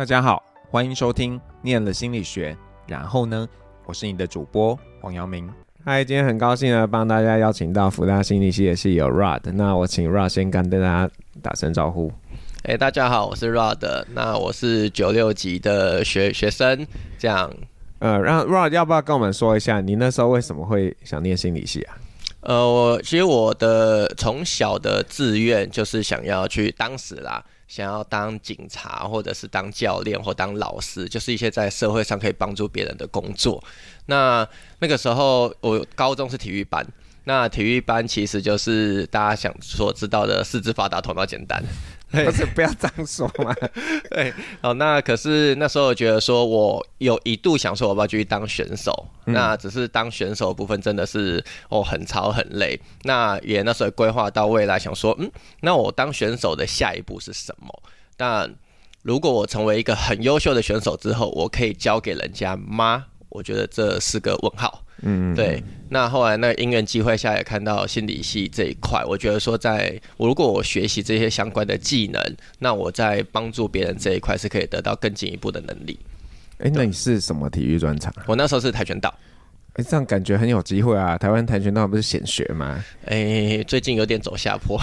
大家好，欢迎收听《念了心理学》，然后呢，我是你的主播黄阳明。嗨，今天很高兴呢，帮大家邀请到福大心理系的系友 Rod。那我请 Rod 先跟大家打声招呼。哎，大家好，我是 Rod。那我是九六级的学学生，这样。呃，让 Rod 要不要跟我们说一下，你那时候为什么会想念心理系啊？呃，我其实我的从小的志愿就是想要去，当时啦，想要当警察，或者是当教练，或当老师，就是一些在社会上可以帮助别人的工作。那那个时候，我高中是体育班，那体育班其实就是大家想所知道的四肢发达、头脑简单。不是不要这样说嘛？对，好，那可是那时候我觉得说，我有一度想说，我要不要继续当选手？嗯、那只是当选手的部分真的是哦，很操很累。那也那时候规划到未来，想说，嗯，那我当选手的下一步是什么？但如果我成为一个很优秀的选手之后，我可以教给人家吗？我觉得这是个问号。嗯，对。那后来那因缘机会下也看到心理系这一块，我觉得说，在我如果我学习这些相关的技能，那我在帮助别人这一块是可以得到更进一步的能力。哎、欸，那你是什么体育专长？我那时候是跆拳道。哎，这样感觉很有机会啊！台湾跆拳道不是显学吗？哎，最近有点走下坡。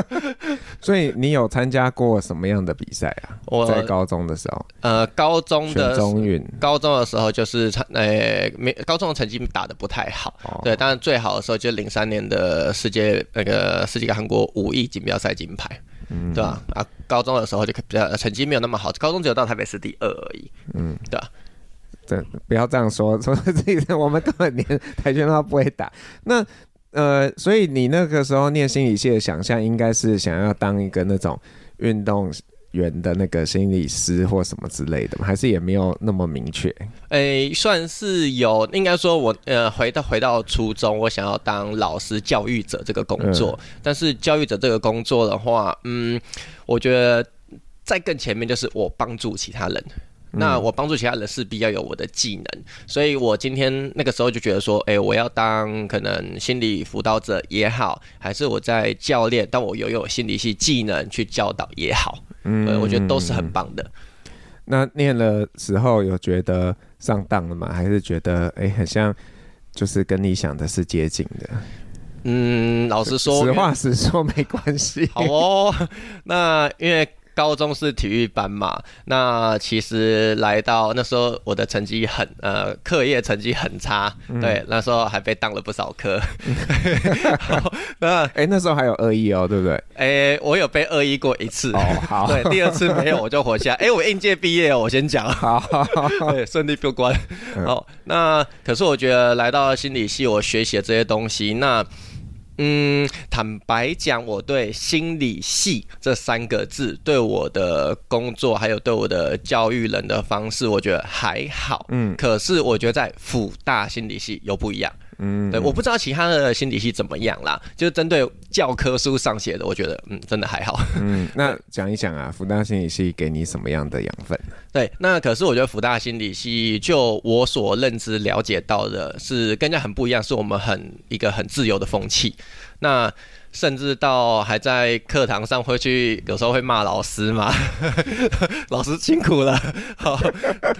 所以你有参加过什么样的比赛啊？我在高中的时候，呃，高中的中运，高中的时候就是参，呃，没高中的成绩打的不太好。哦、对，当然最好的时候就零三年的世界那个世界韩国武艺锦标赛金牌，嗯、对吧？啊，高中的时候就比较成绩没有那么好，高中只有到台北市第二而已。嗯，对吧？这不要这样说，说自己我们根本连跆拳道不会打。那呃，所以你那个时候念心理系的想象，应该是想要当一个那种运动员的那个心理师或什么之类的吗？还是也没有那么明确？诶，算是有，应该说我呃，回到回到初中，我想要当老师、教育者这个工作。嗯、但是教育者这个工作的话，嗯，我觉得在更前面就是我帮助其他人。那我帮助其他人势必要有我的技能，所以我今天那个时候就觉得说，哎，我要当可能心理辅导者也好，还是我在教练，但我拥有心理系技能去教导也好，嗯，我觉得都是很棒的。那念了时候有觉得上当了吗？还是觉得哎，很像就是跟你想的是接近的？嗯，老实说，实话实说没关系。好哦，那因为。高中是体育班嘛，那其实来到那时候，我的成绩很呃，课业成绩很差，嗯、对，那时候还被当了不少科。那哎、欸，那时候还有恶意哦，对不对？哎、欸，我有被恶意过一次。哦，好。对，第二次没有，我就活下。哎、欸，我应届毕业哦，我先讲。好，对，顺利过关。好，那可是我觉得来到心理系，我学习的这些东西，那。嗯，坦白讲，我对心理系这三个字，对我的工作还有对我的教育人的方式，我觉得还好。嗯，可是我觉得在辅大心理系有不一样。嗯，对，我不知道其他的心理系怎么样啦，就是针对教科书上写的，我觉得嗯，真的还好。嗯，那讲一讲啊，福大心理系给你什么样的养分？对，那可是我觉得福大心理系，就我所认知了解到的是，跟人家很不一样，是我们很一个很自由的风气。那甚至到还在课堂上会去，有时候会骂老师嘛，老师辛苦了。好，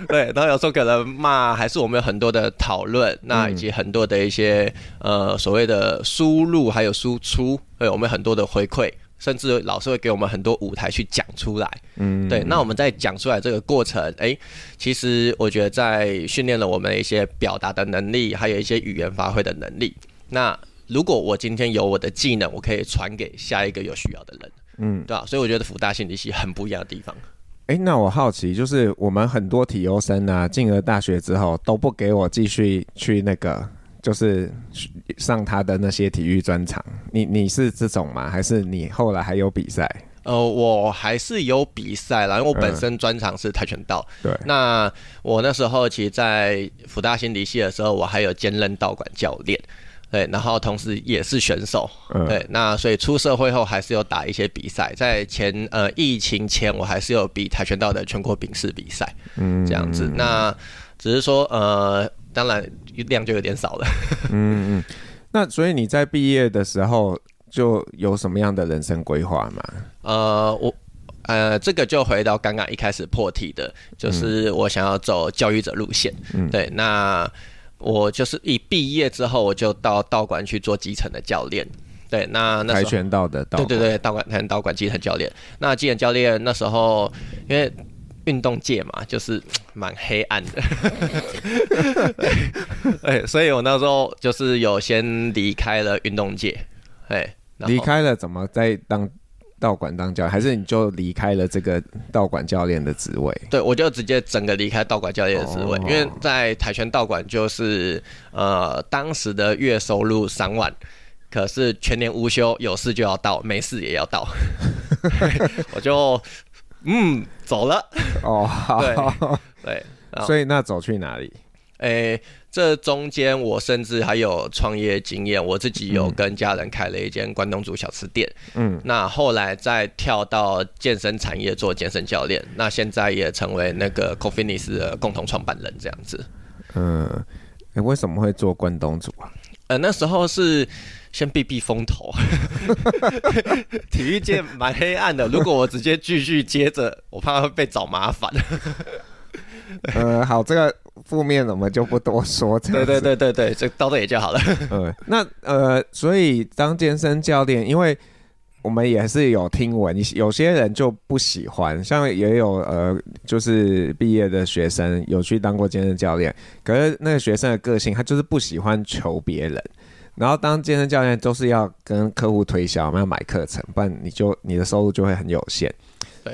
对，然后有时候可能骂，还是我们有很多的讨论，那以及很多的一些呃所谓的输入还有输出，对，我们很多的回馈，甚至老师会给我们很多舞台去讲出来。嗯，对，那我们在讲出来这个过程，哎、欸，其实我觉得在训练了我们一些表达的能力，还有一些语言发挥的能力。那如果我今天有我的技能，我可以传给下一个有需要的人，嗯，对吧？所以我觉得福大心理系很不一样的地方。哎、欸，那我好奇，就是我们很多体优生啊，进了大学之后都不给我继续去那个，就是上他的那些体育专场。你你是这种吗？还是你后来还有比赛？呃，我还是有比赛啦，因为我本身专长是跆拳道。嗯、对，那我那时候其实，在福大心理系的时候，我还有兼任道馆教练。对，然后同时也是选手，嗯、对，那所以出社会后还是有打一些比赛，在前呃疫情前我还是有比跆拳道的全国丙式比赛，嗯，这样子，那只是说呃，当然量就有点少了，嗯嗯，那所以你在毕业的时候就有什么样的人生规划吗？呃，我。呃，这个就回到刚刚一开始破题的，就是我想要走教育者路线。嗯，对，那我就是一毕业之后，我就到道馆去做基层的教练。对，那那跆拳道的道馆，对对对，道馆跆拳道馆基层教练。那基层教练那时候，因为运动界嘛，就是蛮黑暗的，哎，所以我那时候就是有先离开了运动界，哎，离开了怎么在当道馆当教练，还是你就离开了这个道馆教练的职位？对，我就直接整个离开道馆教练的职位，哦、因为在跆拳道馆就是呃，当时的月收入三万。可是全年无休，有事就要到，没事也要到，我就嗯走了。哦，好，对，对，所以那走去哪里？哎、欸，这中间我甚至还有创业经验，我自己有跟家人开了一间关东煮小吃店。嗯，那后来再跳到健身产业做健身教练，那现在也成为那个 CoFitness 的共同创办人这样子。嗯，为什么会做关东煮啊？呃，那时候是。先避避风头，体育界蛮黑暗的。如果我直接继续接着，我怕会被找麻烦。呃，好，这个负面我们就不多说。对对对对对，这到这里就好了。呃 那呃，所以当健身教练，因为我们也是有听闻，有些人就不喜欢，像也有呃，就是毕业的学生有去当过健身教练，可是那个学生的个性，他就是不喜欢求别人。然后当健身教练都是要跟客户推销，要买课程，不然你就你的收入就会很有限，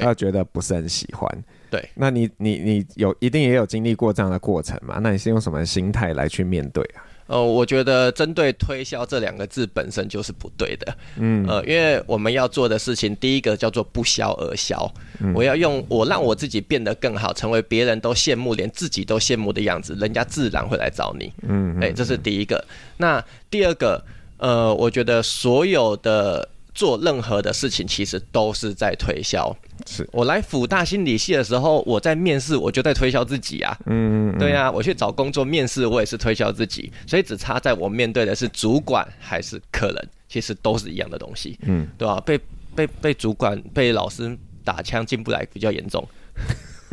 他觉得不是很喜欢。对，那你你你有一定也有经历过这样的过程嘛？那你是用什么心态来去面对啊？呃，我觉得针对推销这两个字本身就是不对的。嗯，呃，因为我们要做的事情，第一个叫做不销而销。嗯，我要用我让我自己变得更好，成为别人都羡慕，连自己都羡慕的样子，人家自然会来找你。嗯，哎，这是第一个。那第二个，呃，我觉得所有的。做任何的事情，其实都是在推销。是我来辅大心理系的时候，我在面试，我就在推销自己啊。嗯，嗯，对啊，我去找工作面试，我也是推销自己。所以只差在我面对的是主管还是客人，其实都是一样的东西。嗯，对吧？被被被主管被老师打枪进不来比较严重。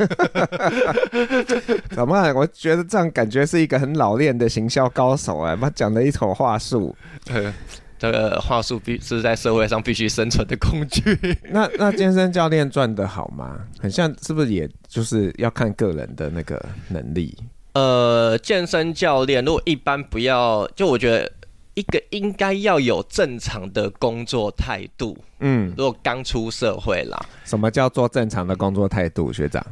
怎么？我觉得这样感觉是一个很老练的行销高手啊，他讲了一口话术。这个话术必是在社会上必须生存的工具。那那健身教练赚的好吗？很像是不是也就是要看个人的那个能力？呃，健身教练如果一般不要，就我觉得一个应该要有正常的工作态度。嗯，如果刚出社会啦，什么叫做正常的工作态度，学长？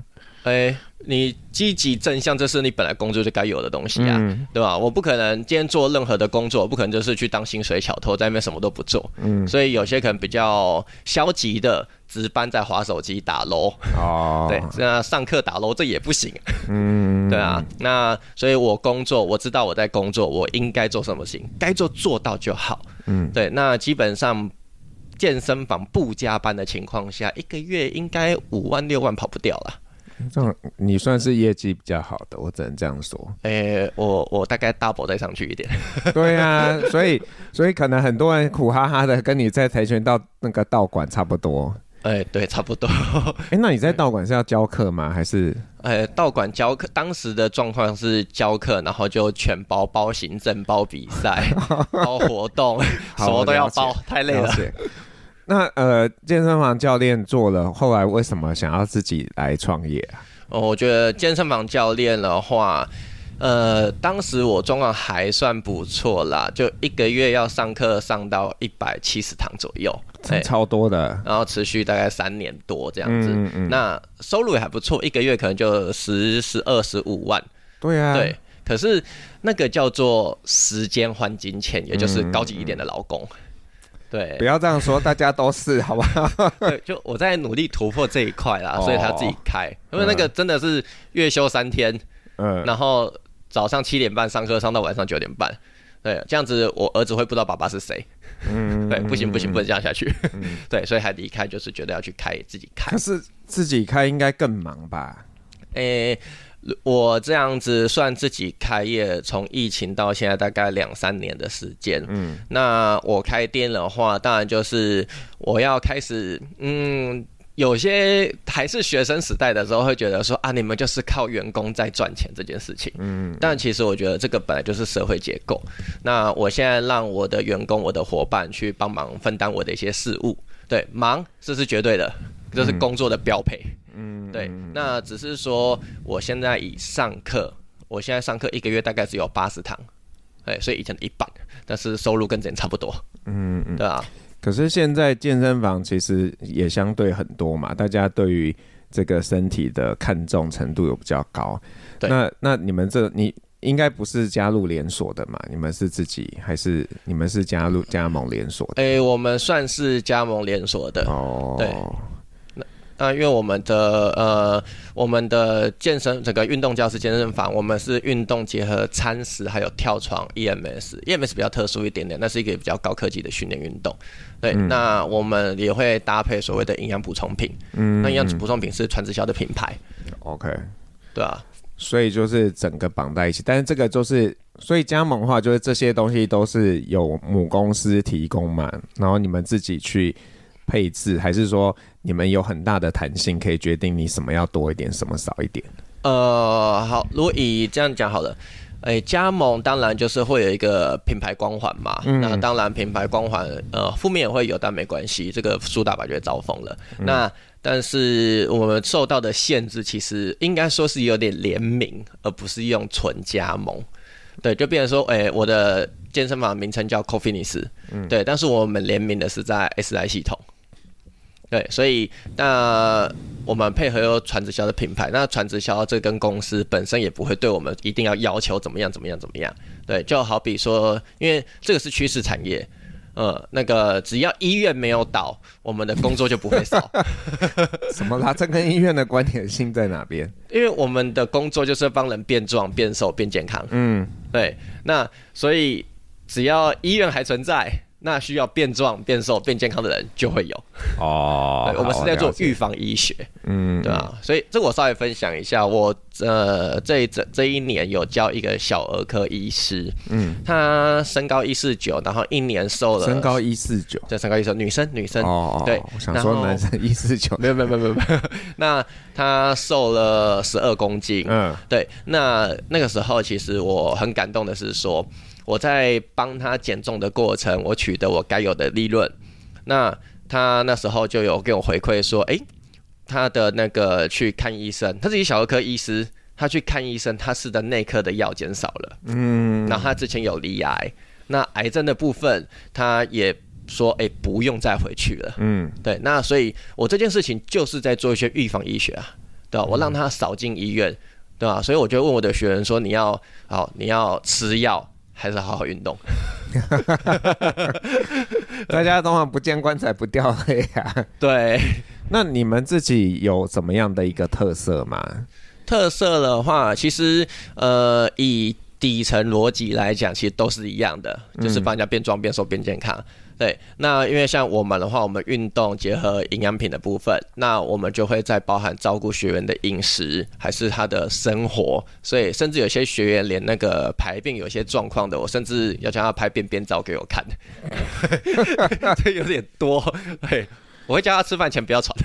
哎、欸，你积极正向，这是你本来工作就该有的东西啊，嗯、对吧？我不可能今天做任何的工作，不可能就是去当薪水小偷，在那边什么都不做。嗯，所以有些可能比较消极的，值班在划手机打楼。哦，对，那上课打楼这也不行。嗯，对啊。那所以我工作，我知道我在工作，我应该做什么事情，该做做到就好。嗯，对。那基本上健身房不加班的情况下，一个月应该五万六万跑不掉了。这样你算是业绩比较好的，我只能这样说。诶、欸，我我大概 double 再上去一点。对啊，所以所以可能很多人苦哈哈的，跟你在跆拳道那个道馆差不多。哎、欸，对，差不多。哎、欸，那你在道馆是要教课吗？还是？诶、欸，道馆教课，当时的状况是教课，然后就全包包行政、包比赛、包活动，什么都要包，太累了。那呃，健身房教练做了，后来为什么想要自己来创业啊？哦，我觉得健身房教练的话，呃，当时我状况还算不错啦，就一个月要上课上到一百七十堂左右，超多的，欸，然后持续大概三年多这样子。嗯嗯，那收入也还不错，一个月可能就十、十二、十五万。对啊，对。可是那个叫做时间换金钱，也就是高级一点的劳工。嗯嗯对，不要这样说，大家都是，好不好？对，就我在努力突破这一块啦，所以他自己开，因为那个真的是月休三天，嗯，然后早上七点半上课，上到晚上九点半，对，这样子我儿子会不知道爸爸是谁，嗯，对，不行不行，不能这样下去，对，所以还离开，就是觉得要去开自己开，可是自己开应该更忙吧？诶。我这样子算自己开业，从疫情到现在大概两三年的时间。嗯，那我开店的话，当然就是我要开始，嗯，有些还是学生时代的时候，会觉得说啊，你们就是靠员工在赚钱这件事情。嗯，但其实我觉得这个本来就是社会结构。那我现在让我的员工、我的伙伴去帮忙分担我的一些事务，对，忙这是绝对的，这是工作的标配。嗯，对。那只是说，我现在以上课，我现在上课一个月大概只有八十堂，对，所以以前的一半，但是收入跟之前差不多。嗯嗯，对啊。可是现在健身房其实也相对很多嘛，大家对于这个身体的看重程度又比较高。对，那那你们这你应该不是加入连锁的嘛？你们是自己还是你们是加入加盟连锁的？诶、欸，我们算是加盟连锁的。哦，对。那因为我们的呃，我们的健身整个运动教室健身房，我们是运动结合餐食，还有跳床 EMS，EMS 比较特殊一点点，那是一个比较高科技的训练运动。对，嗯、那我们也会搭配所谓的营养补充品。嗯，那营养补充品是传直销的品牌。OK，对啊，所以就是整个绑在一起，但是这个就是，所以加盟的话，就是这些东西都是有母公司提供嘛，然后你们自己去。配置还是说你们有很大的弹性，可以决定你什么要多一点，什么少一点？呃，好，如果以这样讲好了，哎、欸，加盟当然就是会有一个品牌光环嘛。嗯、那当然品牌光环，呃，负面也会有，但没关系，这个苏打白就会招风了。嗯、那但是我们受到的限制，其实应该说是有点联名，而不是用纯加盟。对，就变成说，哎、欸，我的健身房名称叫 Coffeeness，嗯，对，但是我们联名的是在 SI 系统。对，所以那我们配合有传直销的品牌，那传直销这跟公司本身也不会对我们一定要要求怎么样怎么样怎么样。对，就好比说，因为这个是趋势产业，呃，那个只要医院没有倒，我们的工作就不会少。什么啦？这跟医院的关联性在哪边？因为我们的工作就是帮人变壮、变瘦、变健康。嗯，对。那所以只要医院还存在。那需要变壮、变瘦、变健康的人就会有。哦。我们是在做预防医学，嗯，对啊。所以这个我稍微分享一下，我呃这一这这一年有教一个小儿科医师，嗯，他身高一四九，然后一年瘦了身高一四九，这身高一四九，女生女生。哦，对，我想说男生一四九，没有没有没有没有，那他瘦了十二公斤，嗯，对，那那个时候其实我很感动的是说。我在帮他减重的过程，我取得我该有的利润。那他那时候就有给我回馈说，诶、欸，他的那个去看医生，他自己小儿科医师，他去看医生，他吃的内科的药减少了。嗯，然后他之前有离癌，那癌症的部分他也说，诶、欸，不用再回去了。嗯，对，那所以我这件事情就是在做一些预防医学啊，对吧？我让他少进医院，对吧？所以我就问我的学员说，你要好，你要吃药。还是好好运动。大家通常不见棺材不掉泪啊。对，那你们自己有怎么样的一个特色吗？特色的话，其实呃，以底层逻辑来讲，其实都是一样的，就是帮人家变壮、变瘦、变健康。对，那因为像我们的话，我们运动结合营养品的部分，那我们就会再包含照顾学员的饮食，还是他的生活，所以甚至有些学员连那个排便有些状况的，我甚至要叫他拍便便照给我看，这有点多。对，我会叫他吃饭前不要喘。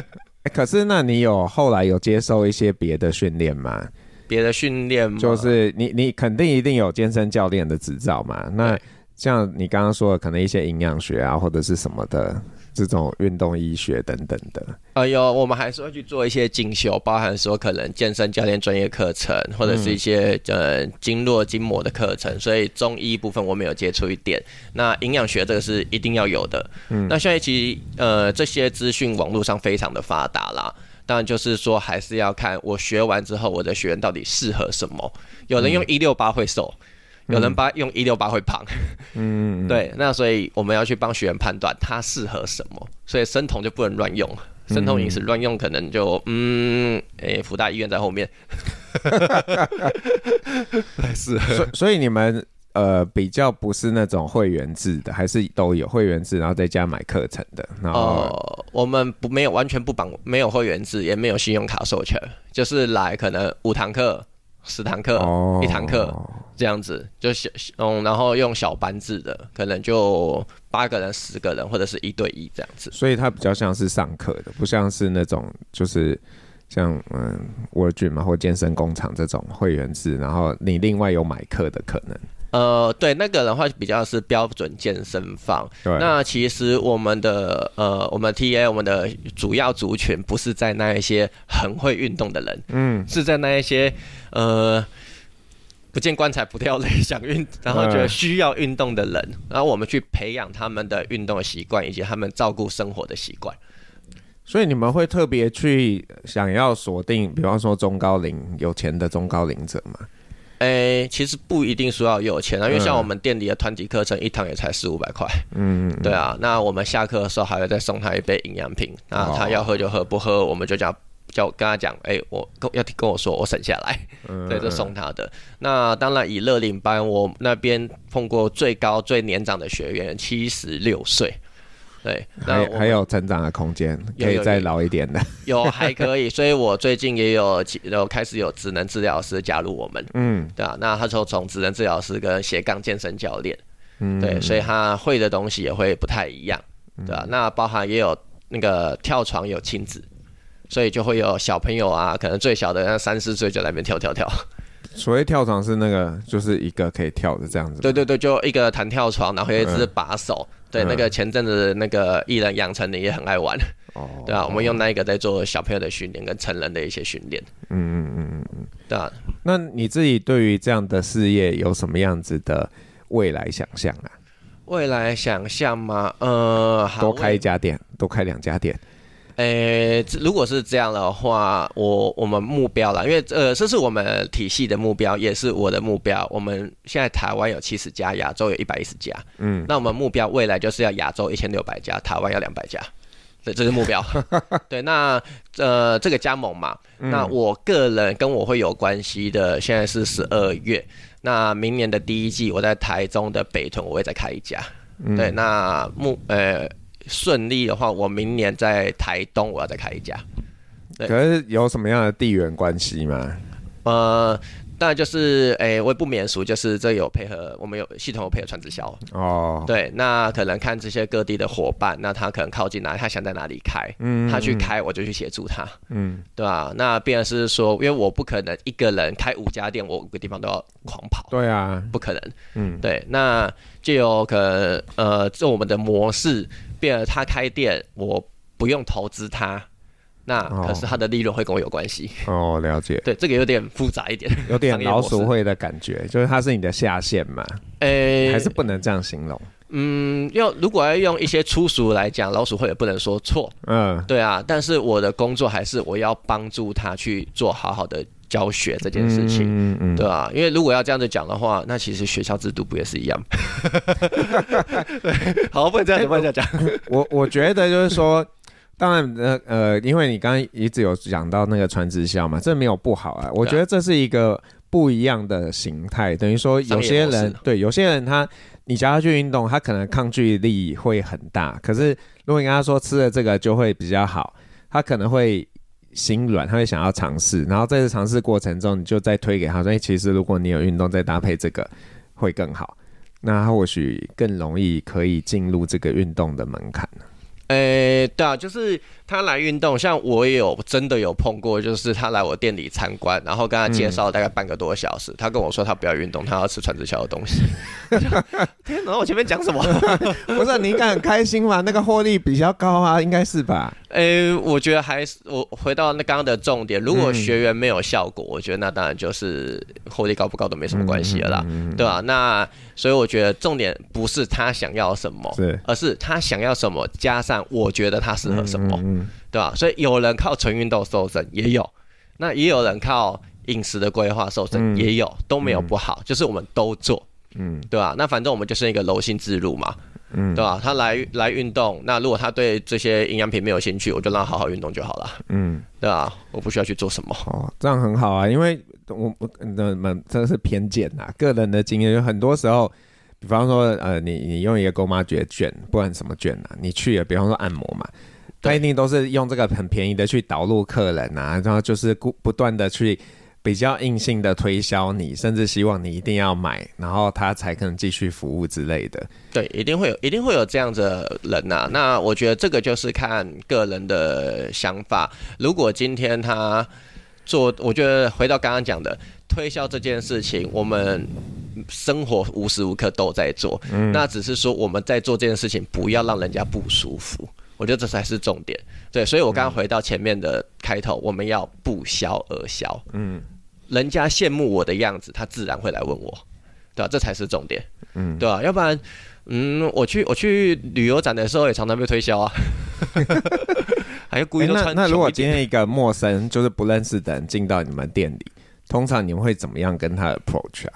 可是那你有后来有接受一些别的训练吗？别的训练吗？就是你你肯定一定有健身教练的执照嘛？那。像你刚刚说的，可能一些营养学啊，或者是什么的这种运动医学等等的。哎呦，我们还是会去做一些进修，包含说可能健身教练专业课程，或者是一些呃经络筋膜的课程。所以中医部分我们有接触一点。那营养学这个是一定要有的。嗯，那现在其实呃这些资讯网络上非常的发达啦。当然就是说还是要看我学完之后，我的学员到底适合什么。有人用一六八会瘦。有人八用一六八会胖，嗯，对，那所以我们要去帮学员判断他适合什么，所以生酮就不能乱用，生酮饮食乱用可能就嗯，诶、欸，福大医院在后面，太适合。所所以你们呃比较不是那种会员制的，还是都有会员制，然后在家买课程的？然后、呃、我们不没有完全不绑，没有会员制，也没有信用卡授权，就是来可能五堂课、十堂课、哦、一堂课。这样子，就小嗯，然后用小班制的，可能就八个人、十个人，或者是一对一这样子。所以它比较像是上课的，不像是那种就是像嗯 World Gym 嘛或健身工厂这种会员制，然后你另外有买课的可能。呃，对，那个的话比较是标准健身房。对。那其实我们的呃，我们 TA 我们的主要族群不是在那一些很会运动的人，嗯，是在那一些呃。不见棺材不掉泪，想运，然后觉得需要运动的人，嗯、然后我们去培养他们的运动的习惯，以及他们照顾生活的习惯。所以你们会特别去想要锁定，比方说中高龄有钱的中高龄者吗？诶、欸，其实不一定说要有钱啊，因为像我们店里的团体课程，一堂也才四五百块。嗯，对啊。那我们下课的时候还会再送他一杯营养品，那他要喝就喝，不喝我们就讲。叫跟他讲，哎、欸，我跟要跟我说，我省下来，嗯、对，就送他的。那当然，以乐龄班，我那边碰过最高最年长的学员七十六岁，对，还还有成长的空间，可以再老一点的，有，还可以。所以我最近也有有开始有职能治疗师加入我们，嗯，对啊。那他说从职能治疗师跟斜杠健身教练，嗯，对，所以他会的东西也会不太一样，对啊。那包含也有那个跳床有亲子。所以就会有小朋友啊，可能最小的那三四岁就在那边跳跳跳。所谓跳床是那个，就是一个可以跳的这样子。对对对，就一个弹跳床，然后有一只把手。嗯、对，那个前阵子那个艺人杨丞琳也很爱玩。哦。对啊，我们用那一个在做小朋友的训练跟成人的一些训练。嗯嗯嗯嗯嗯。对啊。那你自己对于这样的事业有什么样子的未来想象啊？未来想象吗？呃，多开一家店，多开两家店。诶、欸，如果是这样的话，我我们目标啦，因为呃，这是我们体系的目标，也是我的目标。我们现在台湾有七十家，亚洲有一百一十家，嗯，那我们目标未来就是要亚洲一千六百家，台湾要两百家，对，这是目标。对，那呃，这个加盟嘛，那我个人跟我会有关系的，现在是十二月，那明年的第一季，我在台中的北屯我会再开一家，对，那目呃。顺利的话，我明年在台东我要再开一家。对，可是有什么样的地缘关系吗？呃，当然就是，哎、欸，我也不免俗，就是这有配合，我们有系统有配合传直销。哦，对，那可能看这些各地的伙伴，那他可能靠近哪里，他想在哪里开，嗯，他去开，我就去协助他，嗯，对吧？那变成是说，因为我不可能一个人开五家店，我五个地方都要狂跑。对啊，不可能。嗯，对，那就有可能，呃，这我们的模式。变了，他开店，我不用投资他，那可是他的利润会跟我有关系。哦，了解。对，这个有点复杂一点，有点老鼠会的感觉，就是他是你的下线嘛？诶、欸，还是不能这样形容。嗯，要如果要用一些粗俗来讲，老鼠会也不能说错。嗯，对啊。但是我的工作还是我要帮助他去做好好的。教学这件事情，嗯嗯嗯、对啊，因为如果要这样子讲的话，那其实学校制度不也是一样？对，好，不能这样子，不能这样讲。我我觉得就是说，当然，呃呃，因为你刚刚一直有讲到那个传直销嘛，这没有不好啊。我觉得这是一个不一样的形态，等于说有些人对有些人他，你叫他去运动，他可能抗拒力会很大。可是如果你跟他说吃了这个就会比较好，他可能会。心软，他会想要尝试，然后在这尝试过程中，你就再推给他说：“哎，其实如果你有运动，再搭配这个会更好。”那他或许更容易可以进入这个运动的门槛。诶、欸，对啊，就是他来运动，像我也有真的有碰过，就是他来我店里参观，然后跟他介绍大概半个多小时，嗯、他跟我说他不要运动，他要吃传直销的东西。天哪，我前面讲什么？不是你应该很开心嘛？那个获利比较高啊，应该是吧？诶、欸，我觉得还是我回到那刚刚的重点，如果学员没有效果，嗯、我觉得那当然就是获利高不高都没什么关系了啦，对吧、啊？那所以我觉得重点不是他想要什么，是而是他想要什么加上。我觉得他适合什么，嗯嗯嗯对吧？所以有人靠纯运动瘦身也有，那也有人靠饮食的规划瘦身也有，嗯、都没有不好，嗯、就是我们都做，嗯，对吧？那反正我们就是一个柔性之路嘛，嗯，对吧？他来来运动，那如果他对这些营养品没有兴趣，我就让他好好运动就好了，嗯，对吧？我不需要去做什么，哦，这样很好啊，因为我我那们这是偏见呐，个人的经验，有很多时候。比方说，呃，你你用一个购妈卷卷，不管什么卷啊，你去了，比方说按摩嘛，他一定都是用这个很便宜的去导入客人啊，然后就是不不断的去比较硬性的推销你，甚至希望你一定要买，然后他才可能继续服务之类的。对，一定会有，一定会有这样子的人呐、啊。那我觉得这个就是看个人的想法。如果今天他做，我觉得回到刚刚讲的推销这件事情，我们生活无时无刻都在做，嗯、那只是说我们在做这件事情，不要让人家不舒服。我觉得这才是重点，对，所以我刚刚回到前面的开头，我们要不消而消，嗯，人家羡慕我的样子，他自然会来问我，对吧？这才是重点，嗯，对吧？要不然，嗯，我去我去旅游展的时候也常常被推销啊，还有故意那那如果今天一个陌生就是不认识的人进到你们店里，通常你们会怎么样跟他 approach 啊？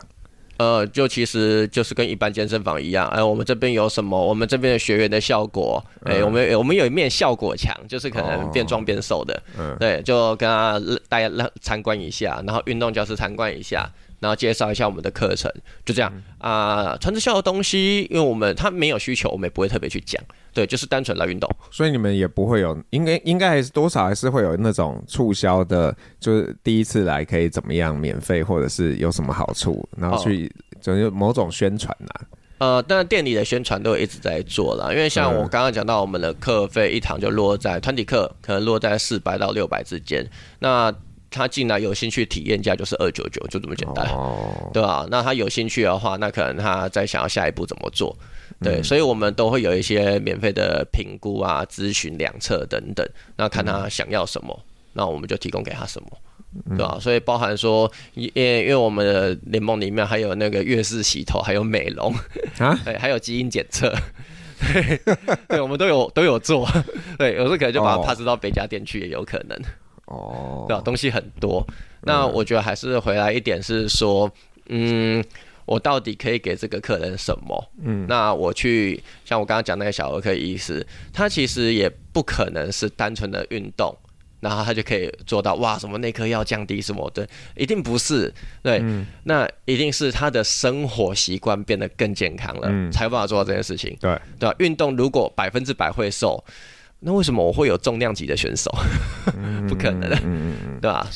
呃，就其实就是跟一般健身房一样，哎、呃，我们这边有什么？我们这边的学员的效果，哎、呃，我们我们有一面效果墙，就是可能变壮变瘦的，对，就跟他大家参观一下，然后运动教室参观一下。然后介绍一下我们的课程，就这样啊。传直销的东西，因为我们他没有需求，我们也不会特别去讲。对，就是单纯来运动。所以你们也不会有，应该应该还是多少还是会有那种促销的，就是第一次来可以怎么样免费，或者是有什么好处，然后去就是某种宣传呐、啊。呃，当然店里的宣传都一直在做了，因为像我刚刚讲到，我们的课费一堂就落在团体课，可能落在四百到六百之间。那他进来有兴趣体验价就是二九九，就这么简单，对吧？那他有兴趣的话，那可能他再想要下一步怎么做，对，所以我们都会有一些免费的评估啊、咨询、量测等等，那看他想要什么，那我们就提供给他什么，对吧？所以包含说，因因为我们的联盟里面还有那个月式洗头，还有美容啊，对，还有基因检测，对，我们都有都有做，对，有时候可能就把它 pass 到别家店去也有可能。哦，对啊，东西很多。那我觉得还是回来一点是说，嗯，我到底可以给这个客人什么？嗯，那我去像我刚刚讲那个小儿科医师，他其实也不可能是单纯的运动，然后他就可以做到哇，什么内科要降低什么的，一定不是。对，嗯、那一定是他的生活习惯变得更健康了，嗯、才有办法做到这件事情。对，对吧？运动如果百分之百会瘦。那为什么我会有重量级的选手？不可能的，对吧？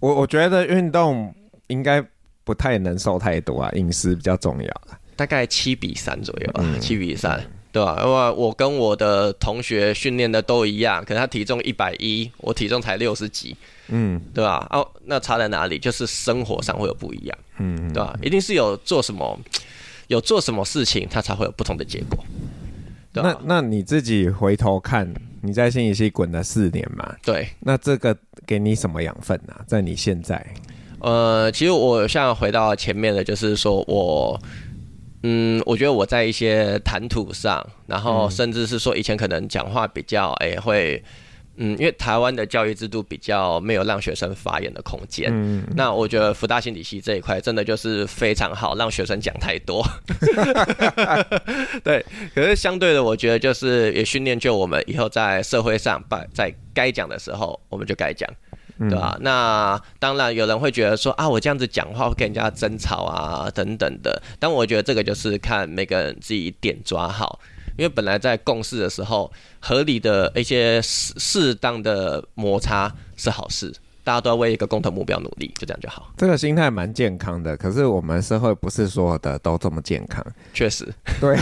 我我觉得运动应该不太能瘦太多啊，饮食比较重要。大概七比三左右啊，七比三，对吧？因为我跟我的同学训练的都一样，可能他体重一百一，我体重才六十几，嗯，对吧？哦，那差在哪里？就是生活上会有不一样，嗯，对吧？一定是有做什么，有做什么事情，他才会有不同的结果。那那你自己回头看，你在新一系滚了四年嘛？对。那这个给你什么养分啊？在你现在？呃，其实我像回到前面的，就是说我，嗯，我觉得我在一些谈吐上，然后甚至是说以前可能讲话比较，哎、欸，会。嗯，因为台湾的教育制度比较没有让学生发言的空间。嗯，那我觉得福大心理系这一块真的就是非常好，让学生讲太多。对，可是相对的，我觉得就是也训练就我们以后在社会上，把在该讲的时候，我们就该讲，对吧？嗯，那当然有人会觉得说啊，我这样子讲话会跟人家争吵啊，等等的。但我觉得这个就是看每个人自己点抓好。因为本来在共事的时候，合理的一些适适当的摩擦是好事，大家都要为一个共同目标努力，就这样就好。这个心态蛮健康的，可是我们社会不是所有的都这么健康。确实，对，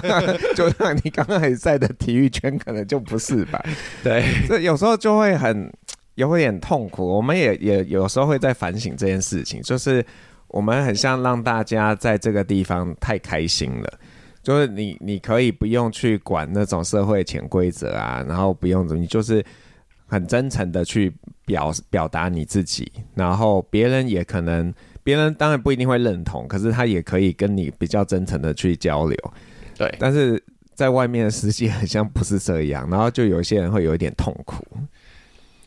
就像你刚刚还在的体育圈，可能就不是吧？对，这有时候就会很有点痛苦。我们也也有时候会在反省这件事情，就是我们很像让大家在这个地方太开心了。就是你，你可以不用去管那种社会潜规则啊，然后不用怎么，你就是很真诚的去表表达你自己，然后别人也可能，别人当然不一定会认同，可是他也可以跟你比较真诚的去交流。对，但是在外面的世界 好像不是这样，然后就有些人会有一点痛苦。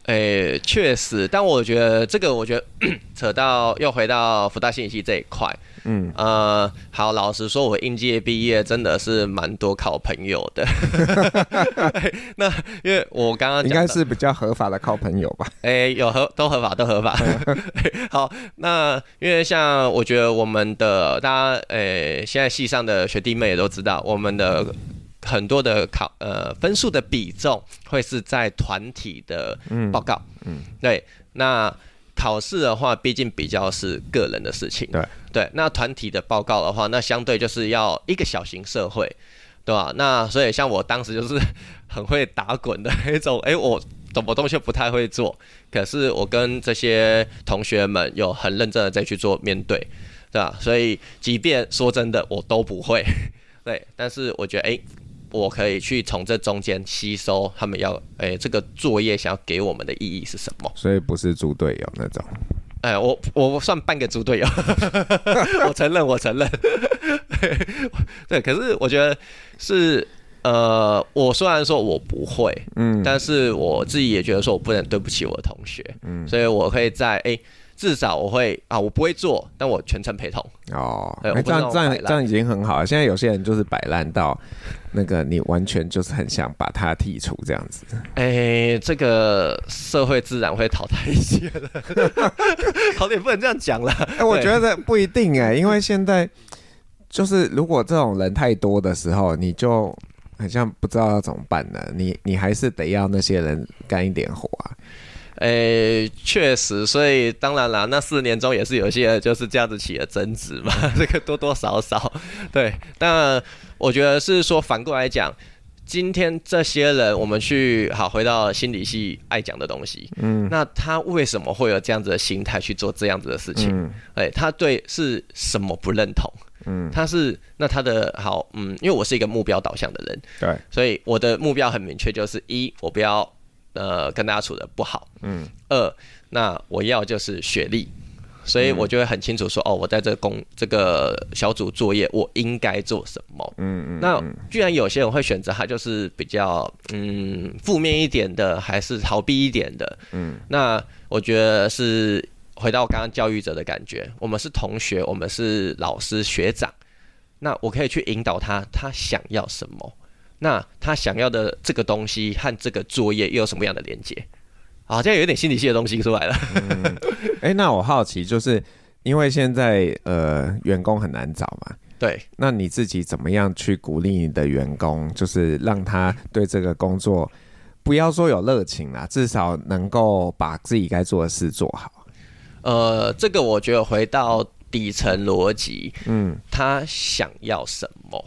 诶、欸，确实，但我觉得这个，我觉得 扯到又回到福大信息这一块。嗯，呃，好，老实说，我应届毕业真的是蛮多靠朋友的。那因为我刚刚应该是比较合法的靠朋友吧？哎、欸，有合都合法都合法。好，那因为像我觉得我们的大家，哎、欸，现在系上的学弟妹也都知道，我们的很多的考呃分数的比重会是在团体的报告。嗯，嗯对，那。考考试的话，毕竟比较是个人的事情。对对，那团体的报告的话，那相对就是要一个小型社会，对吧？那所以像我当时就是很会打滚的那种，哎，我什么东西不太会做，可是我跟这些同学们有很认真的在去做面对，对吧？所以即便说真的，我都不会，对，但是我觉得，哎。我可以去从这中间吸收他们要诶、欸、这个作业想要给我们的意义是什么？所以不是猪队友那种。哎、欸，我我算半个猪队友，我承认，我承认。对，可是我觉得是呃，我虽然说我不会，嗯，但是我自己也觉得说我不能对不起我的同学，嗯，所以我可以在哎。欸至少我会啊，我不会做，但我全程陪同哦。欸、这样这样这样已经很好了。现在有些人就是摆烂到那个，你完全就是很想把他剔除这样子。哎、欸，这个社会自然会淘汰一些的。好点不能这样讲了。哎、欸，我觉得不一定哎、欸，因为现在就是如果这种人太多的时候，你就好像不知道要怎么办呢。你你还是得要那些人干一点活啊。诶、欸，确实，所以当然啦，那四年中也是有些人就是这样子起了争执嘛，这个多多少少，对。但我觉得是说反过来讲，今天这些人，我们去好回到心理系爱讲的东西，嗯，那他为什么会有这样子的心态去做这样子的事情？嗯，哎，他对是什么不认同？嗯，他是那他的好，嗯，因为我是一个目标导向的人，对，所以我的目标很明确，就是一，我不要。呃，跟大家处的不好。嗯。二，那我要就是学历，所以我就会很清楚说，嗯、哦，我在这个工这个小组作业，我应该做什么。嗯嗯。那居然有些人会选择他就是比较嗯负面一点的，还是逃避一点的。嗯。那我觉得是回到刚刚教育者的感觉，我们是同学，我们是老师学长，那我可以去引导他，他想要什么。那他想要的这个东西和这个作业又有什么样的连接？好像有点心理系的东西出来了。嗯。哎、欸，那我好奇，就是因为现在呃员工很难找嘛。对。那你自己怎么样去鼓励你的员工，就是让他对这个工作不要说有热情啦，至少能够把自己该做的事做好。呃，这个我觉得回到底层逻辑，嗯，他想要什么？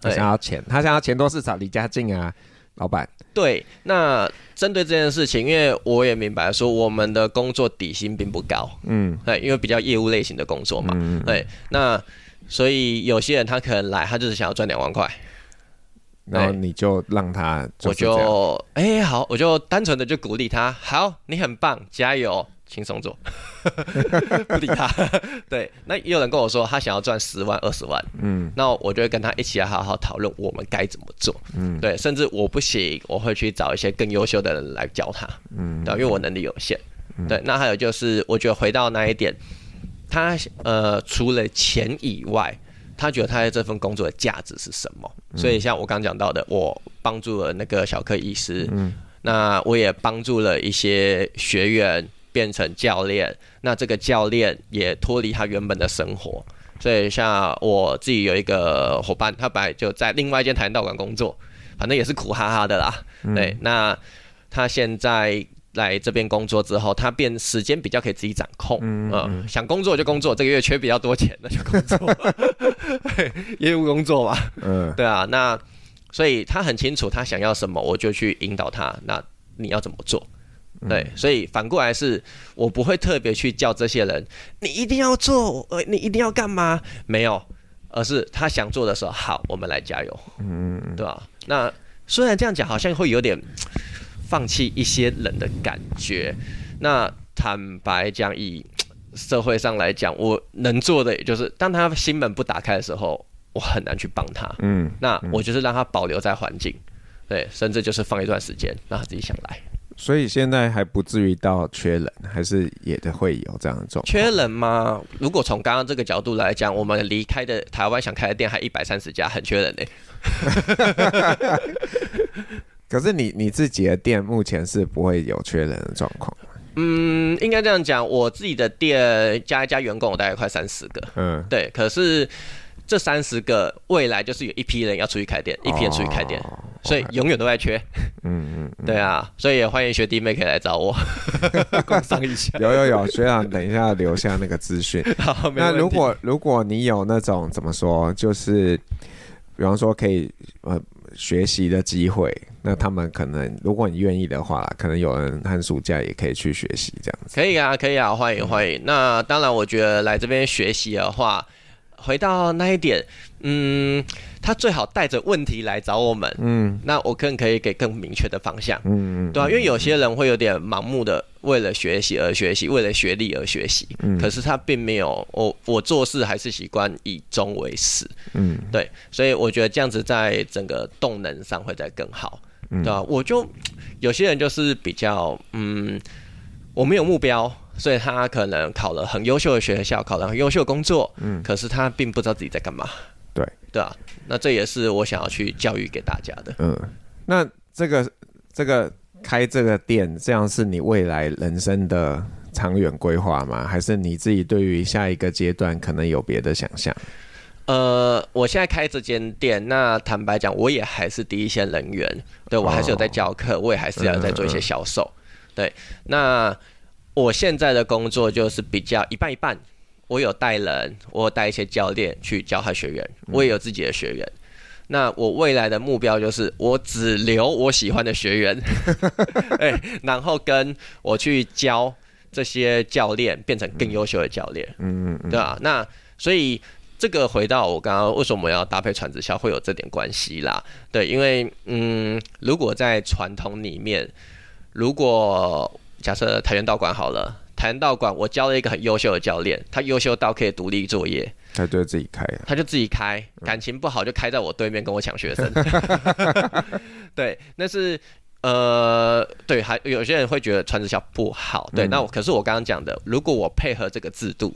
他想要钱，他想要钱多事少离家近啊，老板。对，那针对这件事情，因为我也明白说，我们的工作底薪并不高，嗯，对，因为比较业务类型的工作嘛，嗯，对，那所以有些人他可能来，他就是想要赚两万块，然后你就让他，我就哎、欸、好，我就单纯的就鼓励他，好，你很棒，加油。轻松做，不理他。对，那也有人跟我说，他想要赚十万、二十万。嗯，那我就会跟他一起来好好讨论，我们该怎么做。嗯，对，甚至我不行，我会去找一些更优秀的人来教他。嗯，对，因为我能力有限。嗯、对，那还有就是，我觉得回到那一点，他呃，除了钱以外，他觉得他在这份工作的价值是什么？嗯、所以像我刚讲到的，我帮助了那个小科医师。嗯，那我也帮助了一些学员。变成教练，那这个教练也脱离他原本的生活，所以像我自己有一个伙伴，他本来就在另外一间跆拳道馆工作，反正也是苦哈哈的啦。嗯、对，那他现在来这边工作之后，他变时间比较可以自己掌控，嗯，嗯，嗯，想工作就工作，这个月缺比较多钱，那就工作，业务工作嘛，嗯，对啊，那所以他很清楚他想要什么，我就去引导他，那你要怎么做？对，所以反过来是，我不会特别去叫这些人，你一定要做，呃，你一定要干嘛？没有，而是他想做的时候，好，我们来加油，嗯，对吧？那虽然这样讲，好像会有点放弃一些人的感觉。那坦白讲，以社会上来讲，我能做的也就是，当他心门不打开的时候，我很难去帮他，嗯，那我就是让他保留在环境，对，甚至就是放一段时间，让他自己想来。所以现在还不至于到缺人，还是也会有这样的状况。缺人吗？如果从刚刚这个角度来讲，我们离开的台湾想开的店还一百三十家，很缺人呢。可是你你自己的店目前是不会有缺人的状况。嗯，应该这样讲，我自己的店加一加员工，我大概快三十个。嗯，对。可是这三十个未来就是有一批人要出去开店，一批人出去开店，哦、所以永远都在缺。嗯嗯。对啊，所以也欢迎学弟妹可以来找我，工商一下。有有有，学长等一下留下那个资讯。好，那如果如果你有那种怎么说，就是比方说可以呃学习的机会，那他们可能如果你愿意的话，可能有人寒暑假也可以去学习这样子。可以啊，可以啊，欢迎欢迎。那当然，我觉得来这边学习的话。回到那一点，嗯，他最好带着问题来找我们，嗯，那我更可以给更明确的方向，嗯嗯，对啊，因为有些人会有点盲目的为了学习而学习，为了学历而学习，嗯，可是他并没有，我我做事还是习惯以终为始，嗯，对，所以我觉得这样子在整个动能上会再更好，对吧？我就有些人就是比较，嗯，我没有目标。所以他可能考了很优秀的学校，考了很优秀的工作，嗯，可是他并不知道自己在干嘛，对。对啊，那这也是我想要去教育给大家的，嗯，那这个这个开这个店，这样是你未来人生的长远规划吗？还是你自己对于下一个阶段可能有别的想象？呃，我现在开这间店，那坦白讲，我也还是第一线人员，对，我还是有在教课，哦，我也还是要在做一些销售，嗯。嗯嗯，对，那。我现在的工作就是比较一半一半，我有带人，我有带一些教练去教他学员，我也有自己的学员。那我未来的目标就是，我只留我喜欢的学员，哎，然后跟我去教这些教练变成更优秀的教练，嗯嗯，对啊，那所以这个回到我刚刚为什么要搭配传直销会有这点关系啦？对，因为嗯，如果在传统里面，如果假设跆拳道馆好了，跆拳道馆我教了一个很优秀的教练，他优秀到可以独立作业，他就自己开，他就自己开，感情不好就开在我对面跟我抢学生。对，那是呃，对，还有些人会觉得传直销不好，对，那我可是我刚刚讲的，如果我配合这个制度。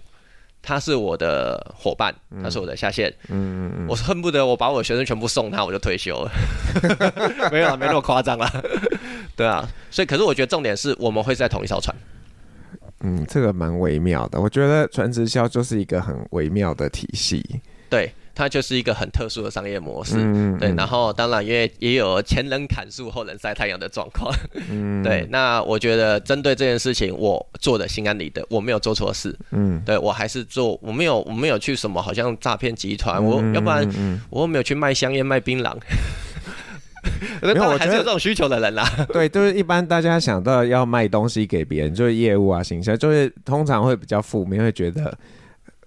他是我的伙伴，他是我的下线，嗯嗯，我恨不得我把我的学生全部送他，我就退休了。没有啊，没那么夸张啦。对啊，所以可是我觉得重点是我们会在同一艘船。嗯，这个蛮微妙的。我觉得传直销就是一个很微妙的体系。对。它就是一个很特殊的商业模式，嗯、对。然后当然，因为也有前人砍树后人晒太阳的状况，嗯，对。那我觉得针对这件事情，我做的心安理得，我没有做错事，嗯，对我还是做，我没有，我没有去什么好像诈骗集团，嗯，我要不然我又没有去卖香烟卖槟榔，没有，我还是有这种需求的人啦。对，就是一般大家想到要卖东西给别人，就是业务啊、行销，就是通常会比较负面，会觉得。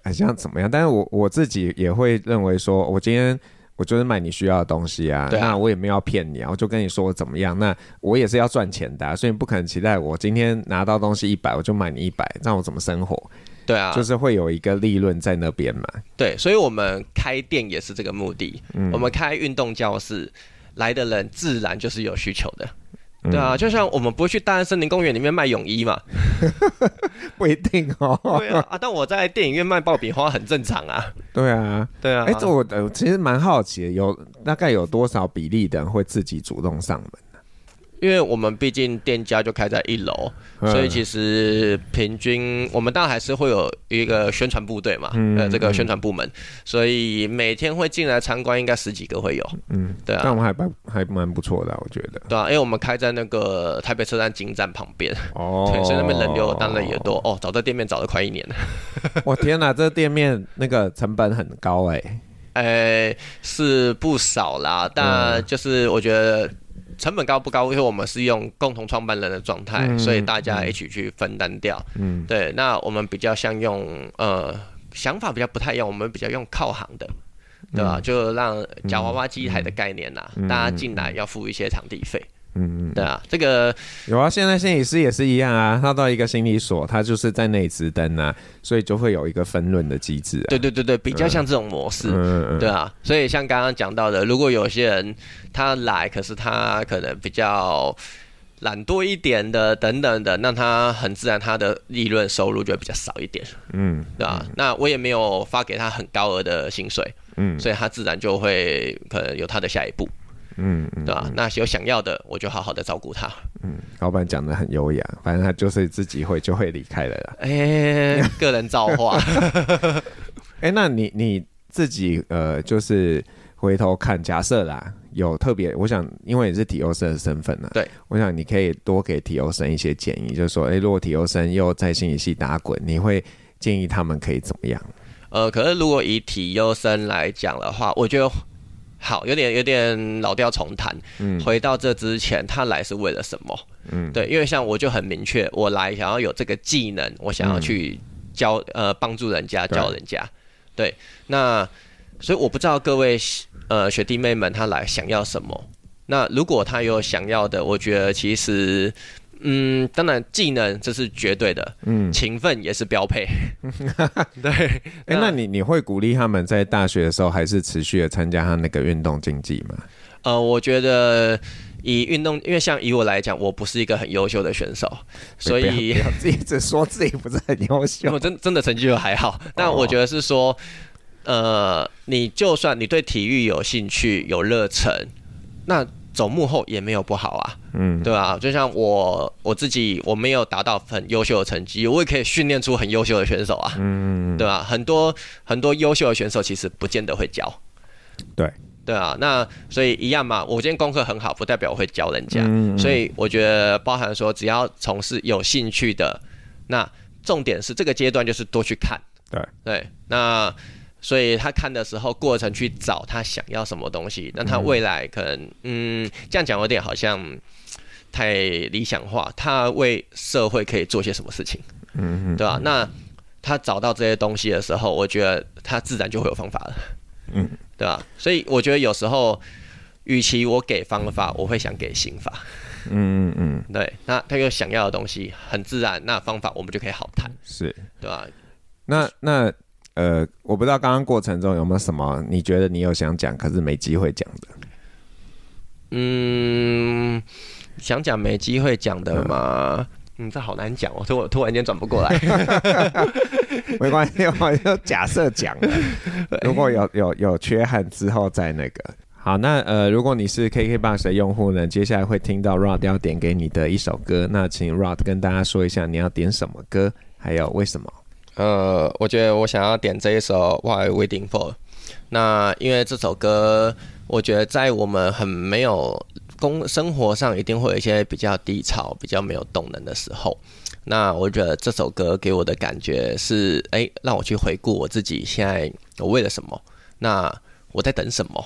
好像怎么样？但是我我自己也会认为说，我今天我就是卖你需要的东西啊，那我也没有要骗你啊，我就跟你说我怎么样，那我也是要赚钱的啊，所以你不可能期待我今天拿到东西一百，我就买你一百，让我怎么生活？对啊，就是会有一个利润在那边嘛。对，所以我们开店也是这个目的。嗯，我们开运动教室来的人，自然就是有需求的。对啊，就像我们不会去大安森林公园里面卖泳衣嘛，不一定哦。对啊，啊，但我在电影院卖爆米花很正常啊。对啊，对啊。哎，这我其实蛮好奇的，有大概有多少比例的人会自己主动上门？因为我们毕竟店家就开在一楼，所以其实平均我们当然还是会有一个宣传部队嘛，呃，这个宣传部门，所以每天会进来参观应该十几个会有，嗯，对啊，那我们还蛮还蛮不错的，我觉得，对啊，因为我们开在那个台北车站金站旁边，哦，对，所以那边人流当然也多，哦，找这店面找了快一年。了，我天哪，这店面那个成本很高哎，哎，是不少啦，但就是我觉得。成本高不高？因为我们是用共同创办人的状态，嗯，所以大家一起去分担掉。嗯，对。那我们比较像用呃想法比较不太一样，我们比较用靠行的，对吧？嗯，就让夹娃娃机台的概念呐，啊嗯，大家进来要付一些场地费。嗯嗯，对啊，这个有啊，现在心理师也是一样啊，他到一个心理所，他就是在那里直登啊，所以就会有一个分论的机制啊。对对对对，比较像这种模式，嗯、对啊，所以像刚刚讲到的，如果有些人他来，可是他可能比较懒惰一点的等等的，那他很自然他的利润收入就会比较少一点，嗯，对啊，那我也没有发给他很高额的薪水，嗯，所以他自然就会可能有他的下一步。嗯，对吧？那有想要的，我就好好的照顾他。嗯，老板讲的很优雅，反正他就是自己会 就会离开了啦。哎、欸，个人造化。哎、欸，那你你自己呃，就是回头看，假设啦，有特别，我想因为你是体优生的身份呢、啊，对，我想你可以多给体优生一些建议，就是说，哎、欸，如果体优生又在心理系打滚，你会建议他们可以怎么样？呃，可是如果以体优生来讲的话，我觉得好有点有点老调重弹。嗯，回到这之前，他来是为了什么？嗯，对，因为像我就很明确，我来想要有这个技能，我想要去教、嗯、呃帮助人家教人家。对，对，那所以我不知道各位呃学弟妹们他来想要什么。那如果他有想要的，我觉得其实。嗯，当然，技能这是绝对的，嗯，勤奋也是标配。对，哎、欸，那你你会鼓励他们在大学的时候还是持续的参加他那个运动竞技吗？呃，我觉得以运动，因为像以我来讲，我不是一个很优秀的选手，所以自己只说自己不是很优秀，我真真的成绩就还好。但我觉得是说，呃，你就算你对体育有兴趣、有热忱，那。走幕后也没有不好啊，嗯，对吧？就像我我自己，我没有达到很优秀的成绩，我也可以训练出很优秀的选手啊，嗯，对吧？很多很多优秀的选手其实不见得会教，对对啊，那所以一样嘛，我今天功课很好，不代表我会教人家，所以我觉得包含说，只要从事有兴趣的，那重点是这个阶段就是多去看，对对，那。所以他看的时候，过程去找他想要什么东西，那他未来可能，嗯，这样讲有点好像太理想化。他为社会可以做些什么事情，嗯，对吧？那他找到这些东西的时候，我觉得他自然就会有方法了，嗯，对吧？所以我觉得有时候，与其我给方法，我会想给心法，嗯嗯嗯，对。那他有想要的东西，很自然，那方法我们就可以好谈，是对吧？那那。呃，我不知道刚刚过程中有没有什么你觉得你有想讲，可是没机会讲的。嗯，想讲没机会讲的嘛？嗯，这好难讲哦，突我突然间转不过来。没关系，我就假设讲。如果有有有缺憾之后再那个。好，那呃，如果你是 KKBOX 的用户呢，接下来会听到 Rod 要点给你的一首歌，那请 Rod 跟大家说一下你要点什么歌，还有为什么。呃，我觉得我想要点这一首《Why Waiting For》。那因为这首歌，我觉得在我们很没有工生活上，一定会有一些比较低潮、比较没有动能的时候。那我觉得这首歌给我的感觉是，哎，让我去回顾我自己现在我为了什么？那我在等什么？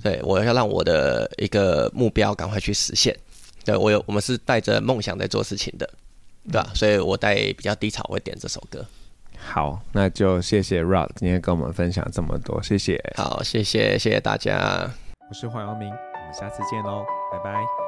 对，我要让我的一个目标赶快去实现。对，我有，我们是带着梦想在做事情的，对吧？所以我在比较低潮我会点这首歌。好，那就谢谢 Rod 今天跟我们分享这么多，谢谢。好，谢谢，谢谢大家。我是黄耀明，我们下次见喽，拜拜。